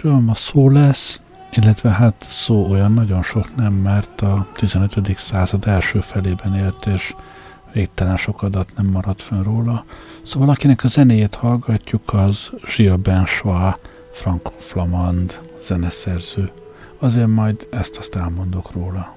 akiről ma szó lesz, illetve hát szó olyan nagyon sok nem, mert a 15. század első felében élt, és végtelen sok adat nem maradt fönn róla. Szóval akinek a zenéjét hallgatjuk, az Gilles Benchois, franco-flamand zeneszerző. Azért majd ezt azt elmondok róla.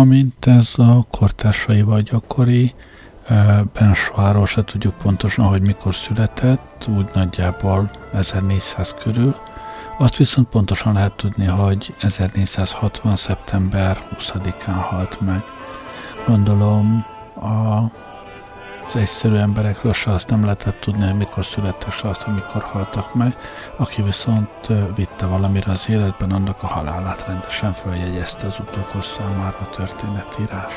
Amint ez a kortársaival gyakori, Bensoáról se tudjuk pontosan, hogy mikor született, úgy nagyjából 1400 körül. Azt viszont pontosan lehet tudni, hogy 1460. szeptember 20-án halt meg. Gondolom a az egyszerű emberekről se azt nem lehetett tudni, hogy mikor születtek, se azt, hogy mikor haltak meg. Aki viszont vitte valamire az életben, annak a halálát rendesen feljegyezte az utókor számára a történetírás.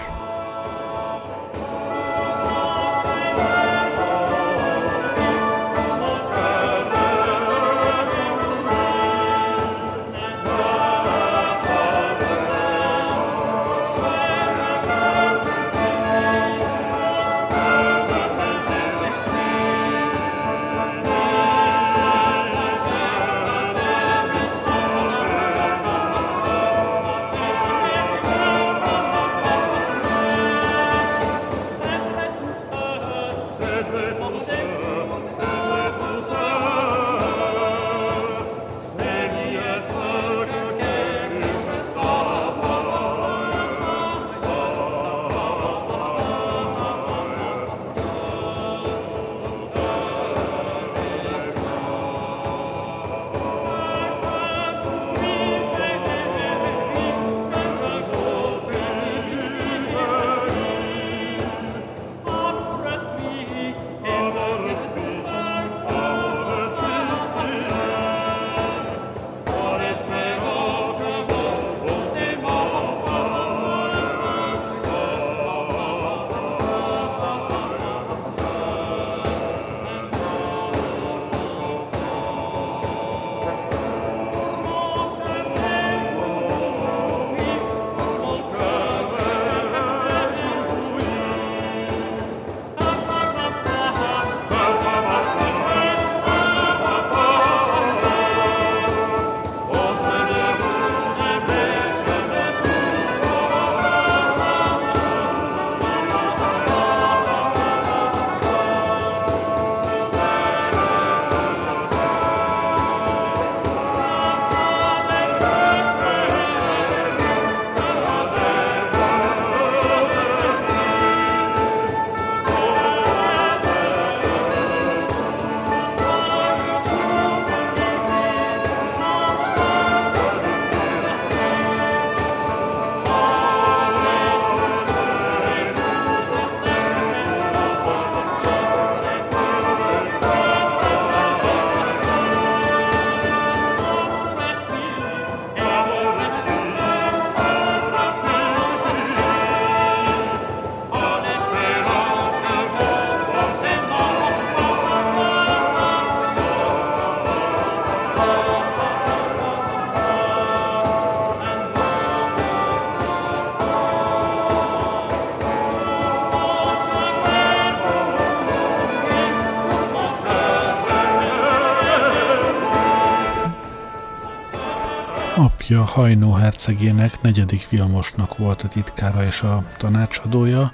Hajnó hercegének negyedik Vilmosnak volt a titkára és a tanácsadója,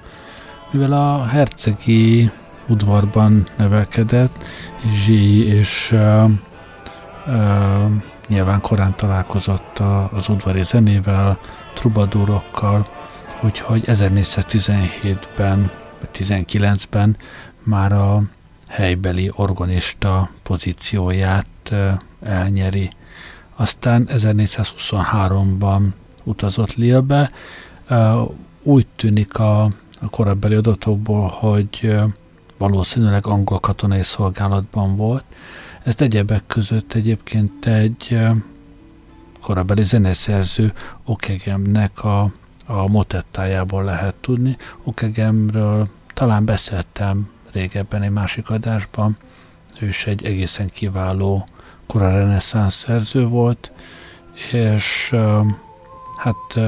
mivel a hercegi udvarban nevelkedett, Zsí és uh, uh, nyilván korán találkozott az udvari zenével, trubadúrokkal, úgyhogy 1417-ben, 19-ben már a helybeli organista pozícióját elnyeri. Aztán 1423-ban utazott Lilbe. Úgy tűnik a, a korábbi adatokból, hogy valószínűleg angol katonai szolgálatban volt. Ezt egyebek között egyébként egy korabeli zeneszerző Okegemnek a, a motettájából lehet tudni. Okegemről talán beszéltem régebben egy másik adásban. Ő is egy egészen kiváló kora reneszánsz szerző volt, és hát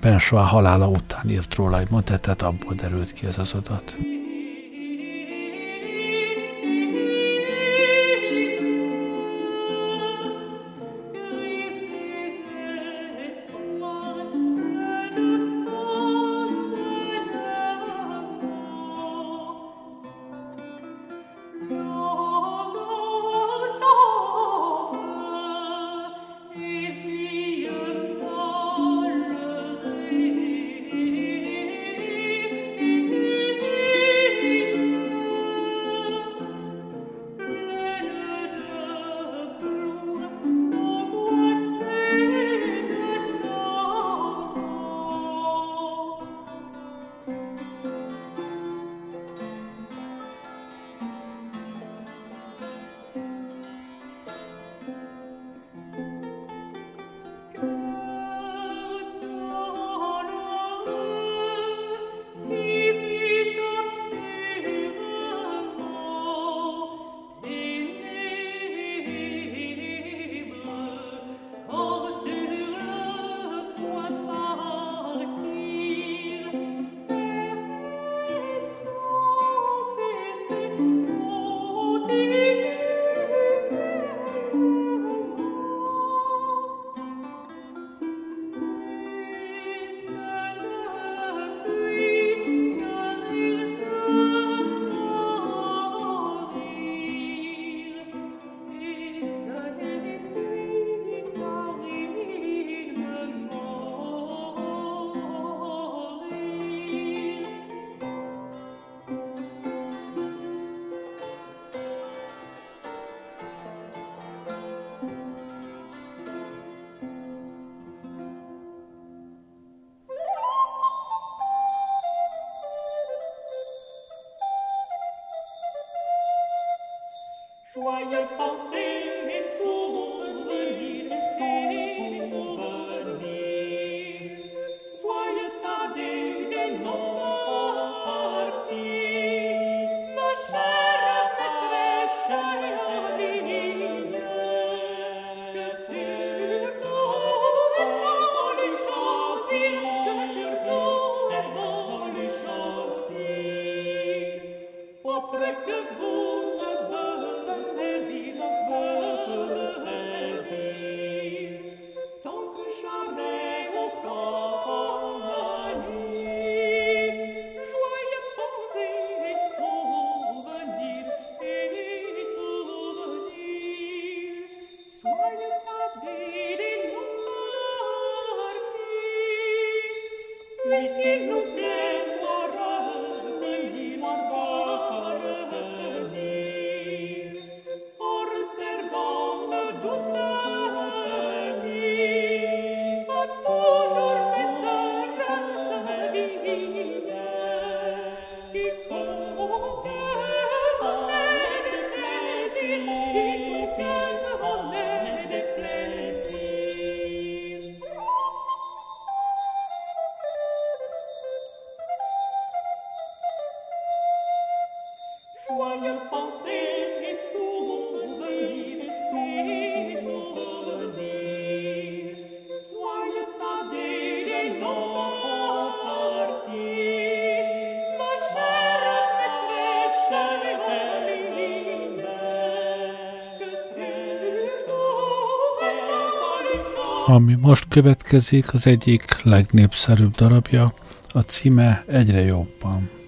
Ben halála után írt róla egy motettet, abból derült ki ez az adat. your Ami most következik, az egyik legnépszerűbb darabja, a címe Egyre jobban.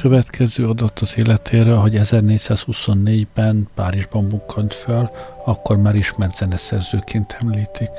Következő adott az életére, hogy 1424-ben Párizsban bukkant fel, akkor már ismert zeneszerzőként említik.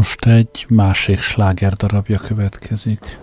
Most egy másik sláger darabja következik.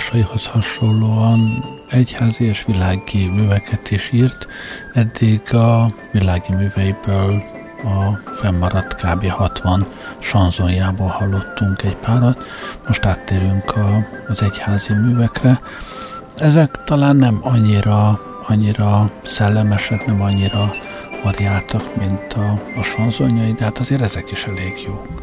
Kortársaihoz hasonlóan egyházi és világi műveket is írt, eddig a világi műveiből a fennmaradt kb. 60 sanzonjából hallottunk egy párat, most áttérünk a, az egyházi művekre. Ezek talán nem annyira, annyira szellemesek, nem annyira variáltak, mint a, a sanzonjai, de hát azért ezek is elég jók.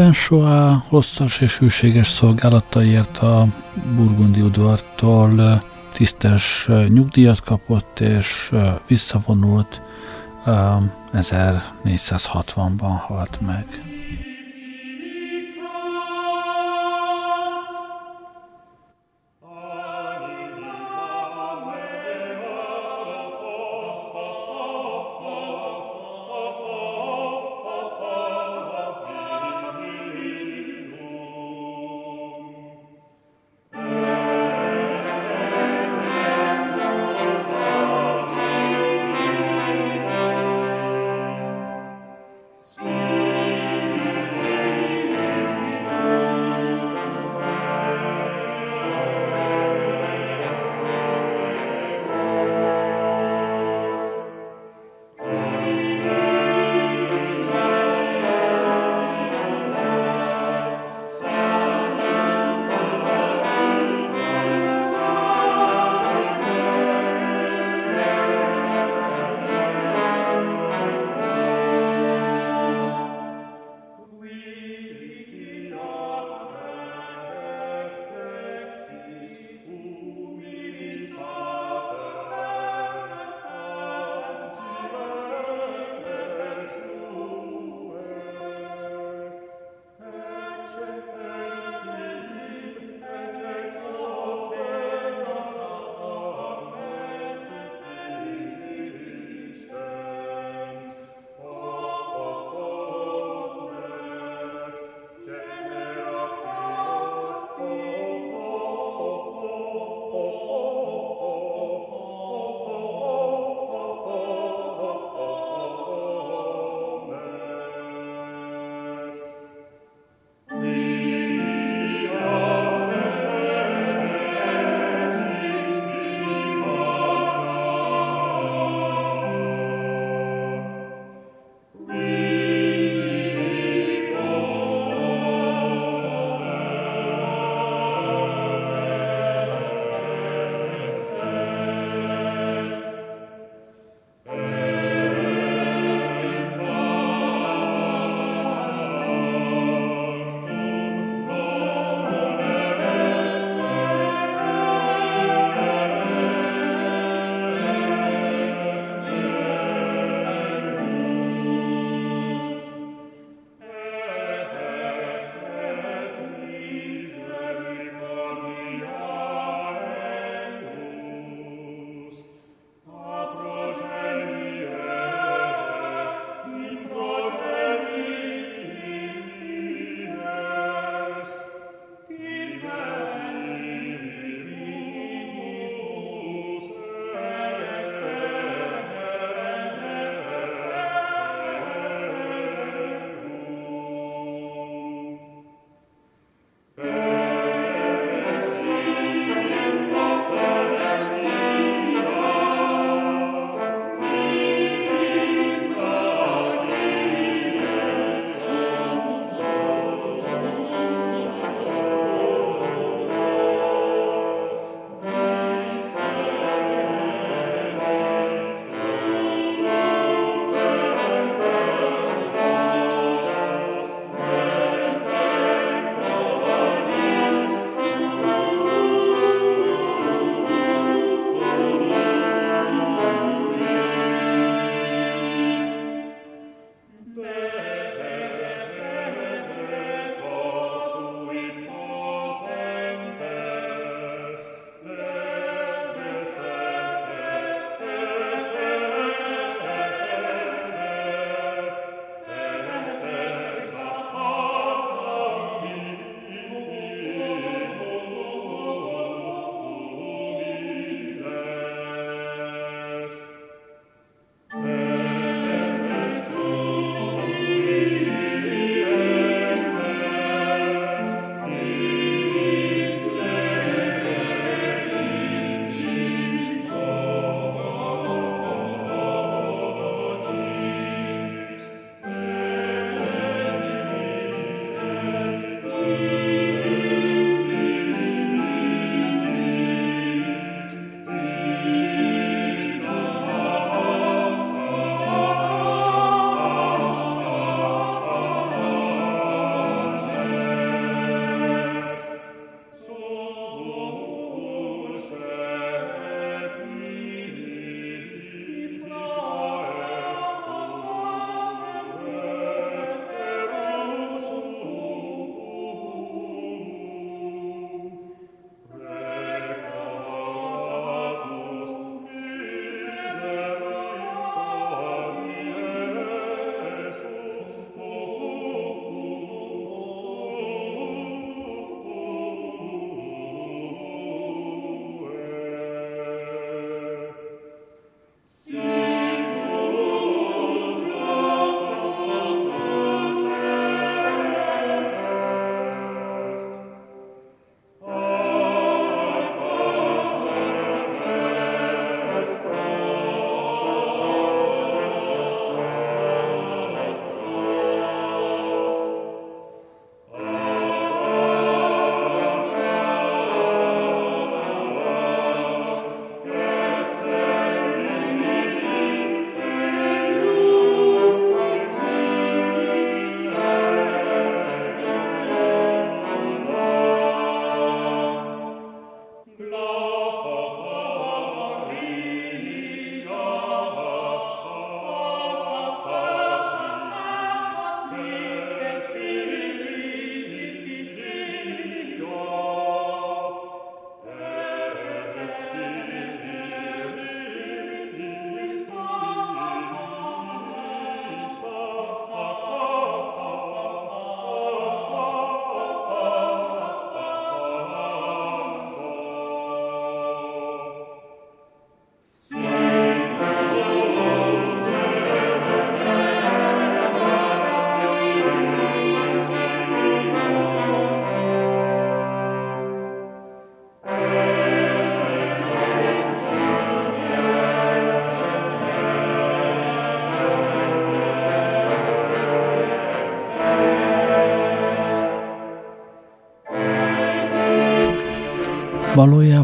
Bensoa hosszas és hűséges szolgálataiért a burgundi udvartól tisztes nyugdíjat kapott, és visszavonult 1460-ban halt meg.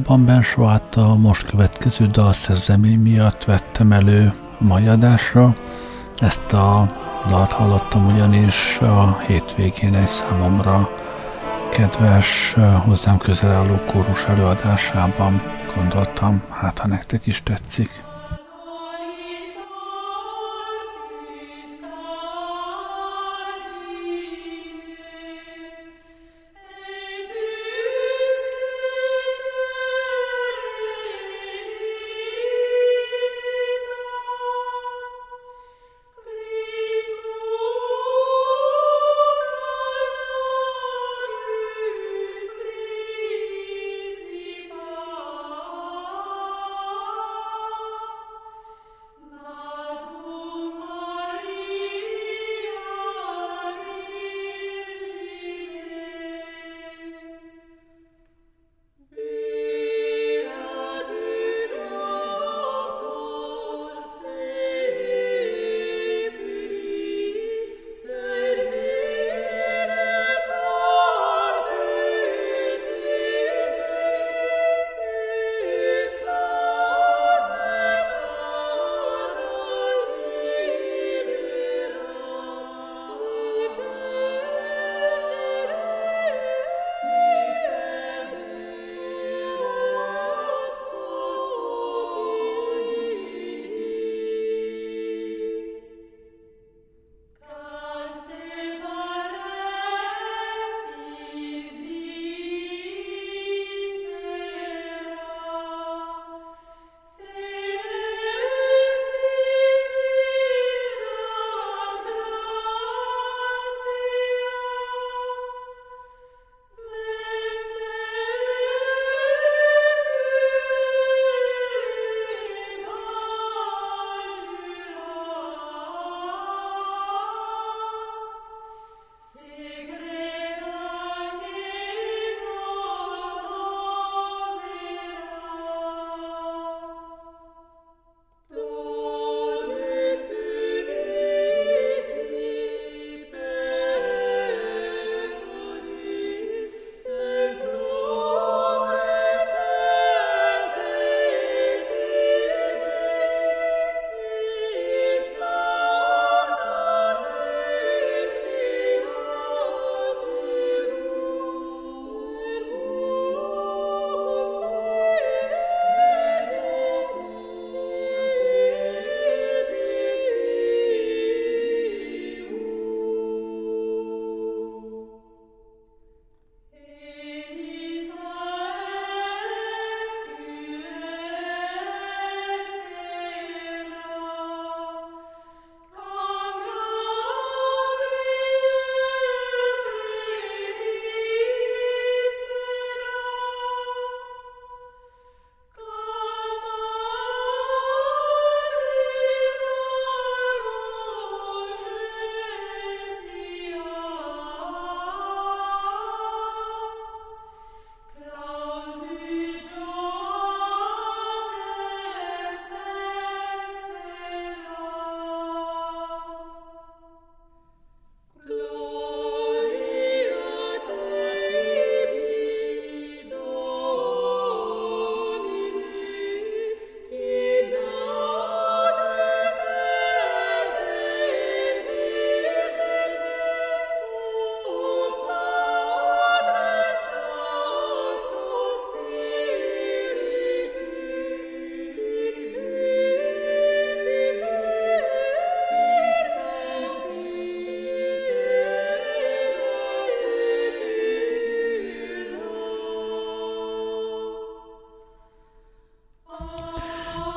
Valójában Ben Schwartz a most következő dalszerzemény miatt vettem elő a mai adásra. Ezt a dalt hallottam ugyanis a hétvégén egy számomra kedves, hozzám közel álló kórus előadásában gondoltam, hát ha nektek is tetszik.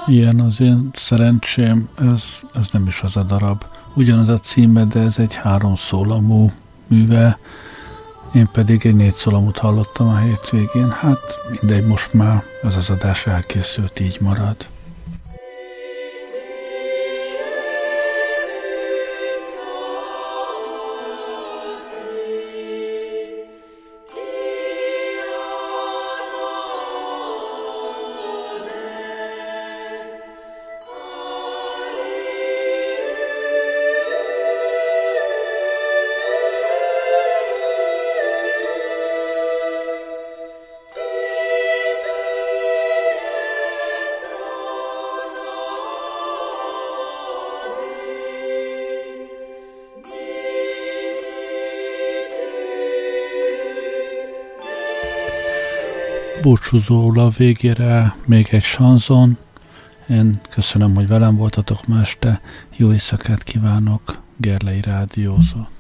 Ilyen az én szerencsém, ez, ez nem is az a darab. Ugyanaz a címe, de ez egy három szólamú műve, én pedig egy négy szólamút hallottam a hétvégén. Hát mindegy, most már ez az adás elkészült, így marad. Búcsúzóul a végére még egy sanzon. Én köszönöm, hogy velem voltatok ma este. Jó éjszakát kívánok, Gerlei Rádiózó.